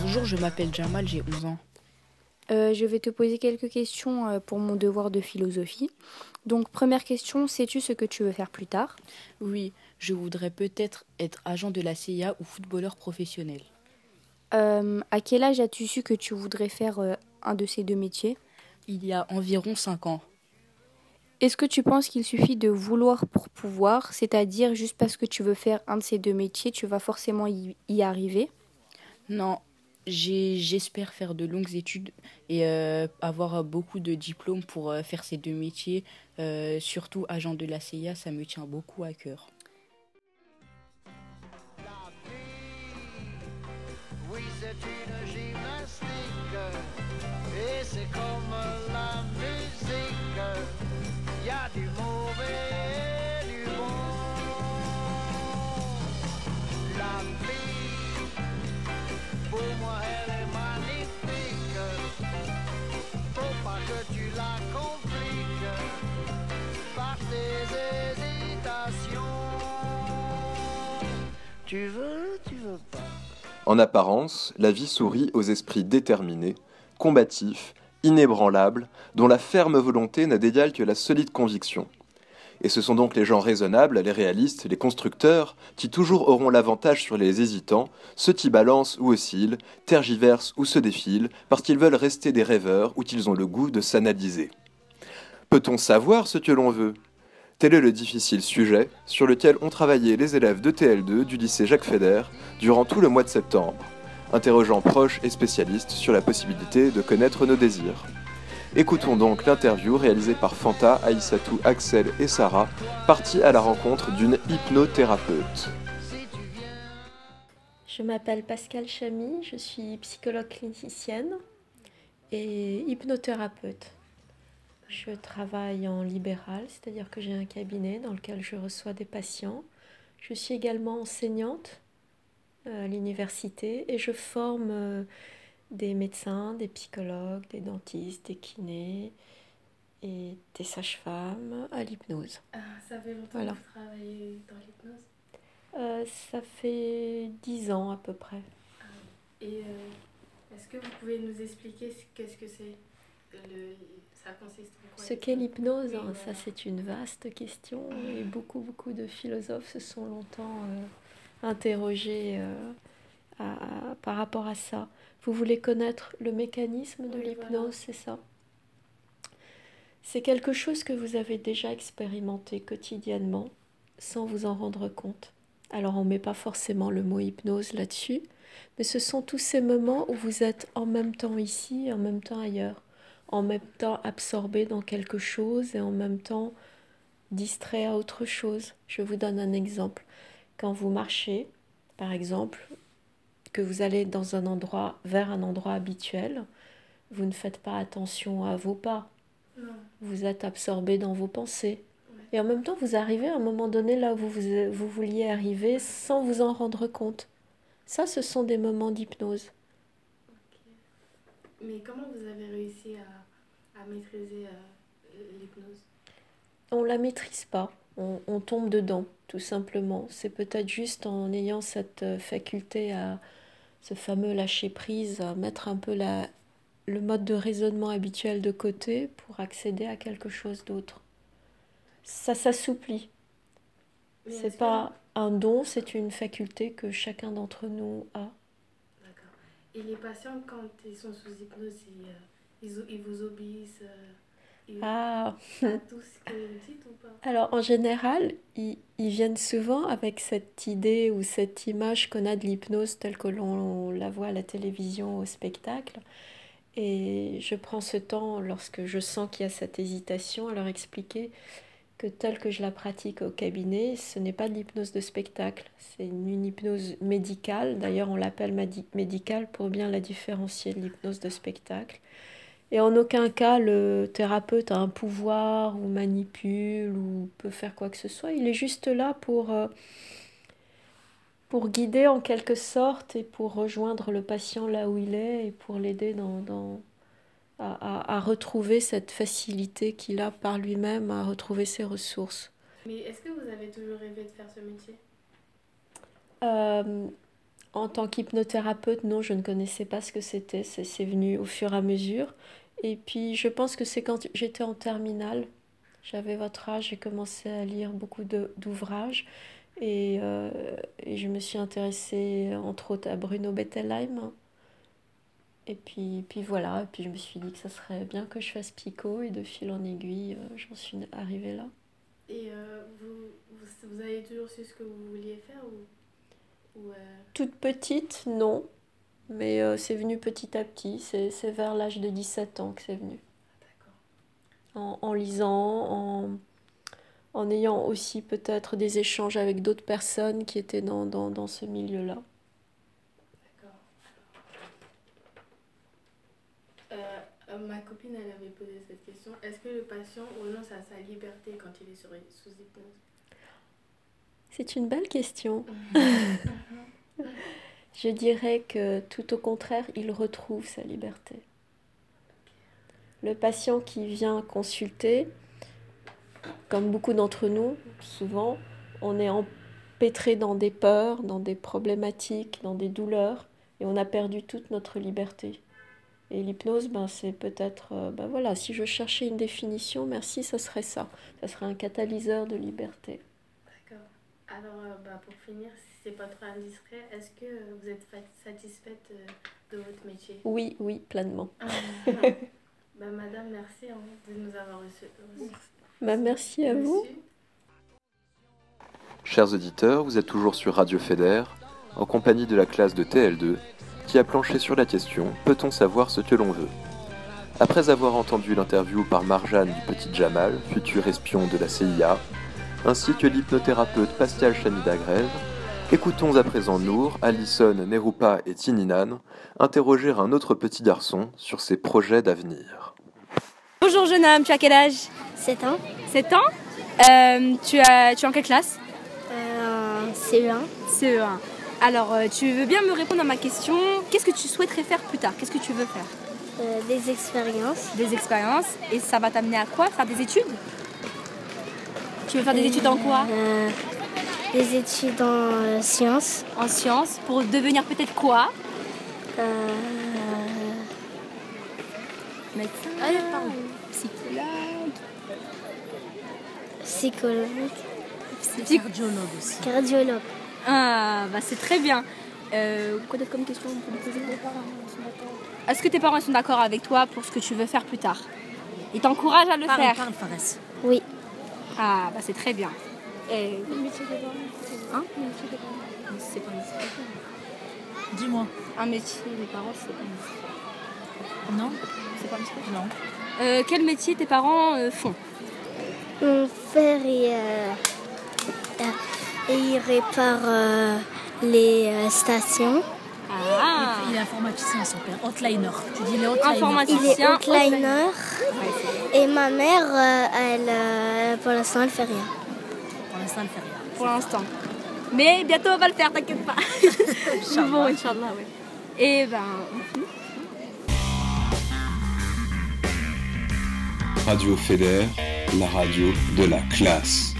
Bonjour, je m'appelle Jamal, j'ai 11 ans. Euh, je vais te poser quelques questions euh, pour mon devoir de philosophie. Donc, première question, sais-tu ce que tu veux faire plus tard? Oui, je voudrais peut-être être agent de la CIA ou footballeur professionnel. Euh, À quel âge as-tu su que tu voudrais faire un de ces deux métiers? Il y a environ 5 ans. Est-ce que tu penses qu'il suffit de vouloir pour pouvoir, c'est-à-dire juste parce que tu veux faire un de ces deux métiers, tu vas forcément y, y arriver? Non, j'espère faire de longues études et euh, avoir beaucoup de diplômes pour euh, faire ces deux métiers. Euh, surtout agent de la CIA, ça me tient beaucoup à cœur. Oui, c'est une gymnastique et c'est comme la musique. Il y a du mauvais et du bon. La vie, pour moi, elle est magnifique. Faut pas que tu la compliques par tes hésitations. Tu veux, tu veux pas. En apparence, la vie sourit aux esprits déterminés, combatifs, inébranlables, dont la ferme volonté n'a d'égal que la solide conviction. Et ce sont donc les gens raisonnables, les réalistes, les constructeurs, qui toujours auront l'avantage sur les hésitants, ceux qui balancent ou oscillent, tergiversent ou se défilent, parce qu'ils veulent rester des rêveurs ou qu'ils ont le goût de s'analyser. Peut-on savoir ce que l'on veut? Tel est le difficile sujet sur lequel ont travaillé les élèves de TL2 du lycée Jacques Fédère durant tout le mois de septembre, interrogeant proches et spécialistes sur la possibilité de connaître nos désirs. Écoutons donc l'interview réalisée par Fanta, Aïssatou, Axel et Sarah, partis à la rencontre d'une hypnothérapeute. Je m'appelle Pascal Chamy, je suis psychologue clinicienne et hypnothérapeute. Je travaille en libéral, c'est-à-dire que j'ai un cabinet dans lequel je reçois des patients. Je suis également enseignante à l'université et je forme euh, des médecins, des psychologues, des dentistes, des kinés et des sages-femmes à l'hypnose. Ah, ça fait longtemps Voilà. que vous travaillez dans l'hypnose? Euh, ça fait dix ans à peu près. Et euh, est-ce que vous pouvez nous expliquer ce- qu'est-ce que c'est? Le... Ça consiste en quoi Ce qu'est l'hypnose, hein, ça c'est une vaste question et beaucoup beaucoup de philosophes se sont longtemps euh, interrogés euh, à- à- par rapport à ça. Vous voulez connaître le mécanisme de Oui, l'hypnose, voilà. c'est ça? C'est quelque chose que vous avez déjà expérimenté quotidiennement sans vous en rendre compte. Alors on ne met pas forcément le mot hypnose là-dessus, mais ce sont tous ces moments où vous êtes en même temps ici et en même temps ailleurs en même temps absorbé dans quelque chose et en même temps distrait à autre chose. Je vous donne un exemple. Quand vous marchez, par exemple, que vous allez dans un endroit vers un endroit habituel, vous ne faites pas attention à vos pas. Non. Vous êtes absorbé dans vos pensées. Ouais. Et en même temps, vous arrivez à un moment donné là où vous, vous, vous vouliez arriver sans vous en rendre compte. Ça, ce sont des moments d'hypnose. Mais comment vous avez réussi à, à maîtriser euh, l'hypnose? On la maîtrise pas, on, on tombe dedans, tout simplement. C'est peut-être juste en ayant cette euh, faculté à ce fameux lâcher prise, à mettre un peu la, le mode de raisonnement habituel de côté pour accéder à quelque chose d'autre. Ça s'assouplit. C'est que- pas un don, c'est une faculté que chacun d'entre nous a. D'accord. Et les patients, quand ils sont sous hypnose, ils, euh, ils vous obéissent euh, Ah, à tout ce que vous dites ou pas? Alors en général, ils, ils viennent souvent avec cette idée ou cette image qu'on a de l'hypnose telle que l'on la voit à la télévision, au spectacle. Et je prends ce temps, lorsque je sens qu'il y a cette hésitation, à leur expliquer que telle que je la pratique au cabinet, ce n'est pas de l'hypnose de spectacle, c'est une, une hypnose médicale. D'ailleurs, on l'appelle médicale pour bien la différencier de l'hypnose de spectacle. Et en aucun cas, le thérapeute a un pouvoir ou manipule ou peut faire quoi que ce soit. Il est juste là pour, euh, pour guider en quelque sorte et pour rejoindre le patient là où il est et pour l'aider dans, dans, à, à retrouver cette facilité qu'il a par lui-même à retrouver ses ressources. Mais est-ce que vous avez toujours rêvé de faire ce métier? Euh, en tant qu'hypnothérapeute, non, je ne connaissais pas ce que c'était. C'est venu au fur et à mesure. Et puis, je pense que c'est quand j'étais en terminale, j'avais votre âge, j'ai commencé à lire beaucoup d'ouvrages. Et, euh, et je me suis intéressée, entre autres, à Bruno Bettelheim. Et puis, puis voilà, et puis je me suis dit que ça serait bien que je fasse Pico, et de fil en aiguille, euh, j'en suis arrivée là. Et euh, vous, vous, vous avez toujours su ce que vous vouliez faire ou, ou, euh, Toute petite, non. Mais euh, c'est venu petit à petit. C'est c'est vers l'âge de 17 ans que c'est venu. D'accord. En, en lisant, en, en ayant aussi peut-être des échanges avec d'autres personnes qui étaient dans, dans, dans ce milieu-là. D'accord. Euh, euh, ma copine, elle avait posé cette question. Est-ce que le patient renonce à sa liberté quand il est sous hypnose? C'est une belle question. Je dirais que tout au contraire, il retrouve sa liberté. Le patient qui vient consulter, comme beaucoup d'entre nous, souvent, on est empêtré dans des peurs, dans des problématiques, dans des douleurs, et on a perdu toute notre liberté. Et l'hypnose, ben, c'est peut-être, euh, ben voilà, si je cherchais une définition, merci, ça serait ça. Ça serait un catalyseur de liberté. D'accord. Alors, euh, bah, pour finir, c'est pas trop indiscret, est-ce que vous êtes fa- satisfaite euh, de votre métier? Oui, oui, pleinement. bah, Madame, merci hein, de nous avoir reçus. reçus- Ben, merci à vous. Chers auditeurs, vous êtes toujours sur Radio Fédère, en compagnie de la classe de TL2, qui a planché sur la question Peut-on savoir ce que l'on veut? Après avoir entendu l'interview par Marjane du Petit Jamal, futur espion de la CIA, ainsi que l'hypnothérapeute Pascal Chanidagrève, écoutons à présent Nour, Alison, Nerupa et Tininan interroger un autre petit garçon sur ses projets d'avenir. Bonjour jeune homme, tu as quel âge? 7 ans, 7 ans? Euh, tu, as, tu es en quelle classe? Euh, CE1. CE1. Alors, euh, tu veux bien me répondre à ma question? Qu'est-ce que tu souhaiterais faire plus tard? Qu'est-ce que tu veux faire? Euh, des expériences. Des expériences. Et ça va t'amener à quoi? Faire des études? Tu veux faire des études en quoi? Euh, des études en euh, sciences. En sciences Pour devenir peut-être quoi? Euh, Médecin Allez, pardon. Psychologue psychologue, cardiologue. Ah, bah c'est très bien. Euh, quoi d'autre comme question? On peut lui poser Est-ce que tes parents sont d'accord avec toi pour ce que tu veux faire plus tard? Ils t'encouragent à le faire Oui. Ah, bah c'est très bien. Et... Hein? C'est pas indiscret. Dis-moi. Un métier, mes parents, c'est pas indiscret. Non? C'est pas indiscret Non. Euh, quel métier tes parents euh, font? Mon père, il, euh, il répare euh, les euh, stations. Ah Il est informaticien, son père. Hotliner. Tu dis les hotliner. Informaticien. Il est Tiens, outliner. Et ma mère, euh, elle, euh, pour l'instant, elle fait rien. Pour l'instant, elle fait rien. Pour l'instant. Mais bientôt on va le faire, t'inquiète pas. bon, Inch'Allah, ouais. Et ben, Radio Fédère, la radio de la classe.